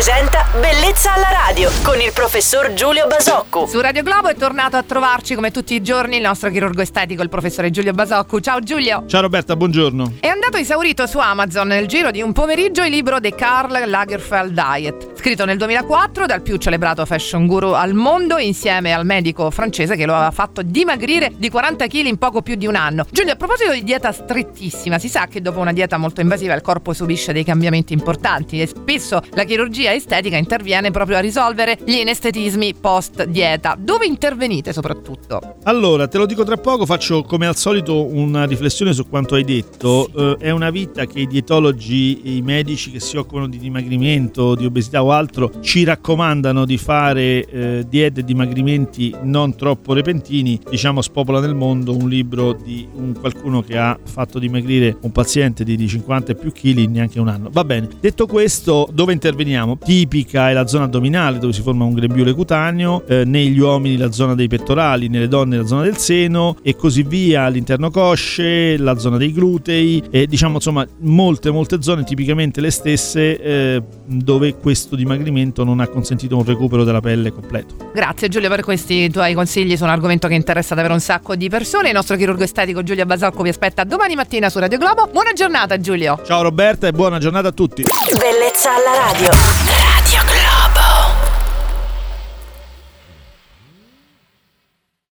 presenta Bellezza alla radio con il professor Giulio Basocco. Su Radio Globo è tornato a trovarci come tutti i giorni il nostro chirurgo estetico, il professore Giulio Basocco. Ciao Giulio. Ciao Roberta, buongiorno. È andato esaurito su Amazon nel giro di un pomeriggio il libro The Karl Lagerfeld Diet, scritto nel 2004 dal più celebrato fashion guru al mondo insieme al medico francese che lo aveva fatto dimagrire di 40 kg in poco più di un anno. Giulio, a proposito di dieta strettissima, si sa che dopo una dieta molto invasiva il corpo subisce dei cambiamenti importanti e spesso la chirurgia estetica interviene proprio a risolvere gli inestetismi post dieta. Dove intervenite soprattutto? Allora, te lo dico tra poco, faccio come al solito una riflessione su quanto hai detto. Sì. Eh, è una vita che i dietologi i medici che si occupano di dimagrimento, di obesità o altro ci raccomandano di fare eh, diete dimagrimenti non troppo repentini. Diciamo spopola nel mondo un libro di un qualcuno che ha fatto dimagrire un paziente di 50 e più chili in neanche un anno. Va bene. Detto questo, dove interveniamo? Tipica è la zona addominale dove si forma un grembiule cutaneo, eh, negli uomini la zona dei pettorali, nelle donne la zona del seno e così via, all'interno cosce, la zona dei glutei e diciamo insomma molte molte zone, tipicamente le stesse, eh, dove questo dimagrimento non ha consentito un recupero della pelle completo. Grazie Giulio per questi tuoi consigli su un argomento che interessa davvero un sacco di persone. Il nostro chirurgo estetico Giulio Basocco vi aspetta domani mattina su Radio Globo. Buona giornata Giulio. Ciao Roberta e buona giornata a tutti. Bellezza alla radio.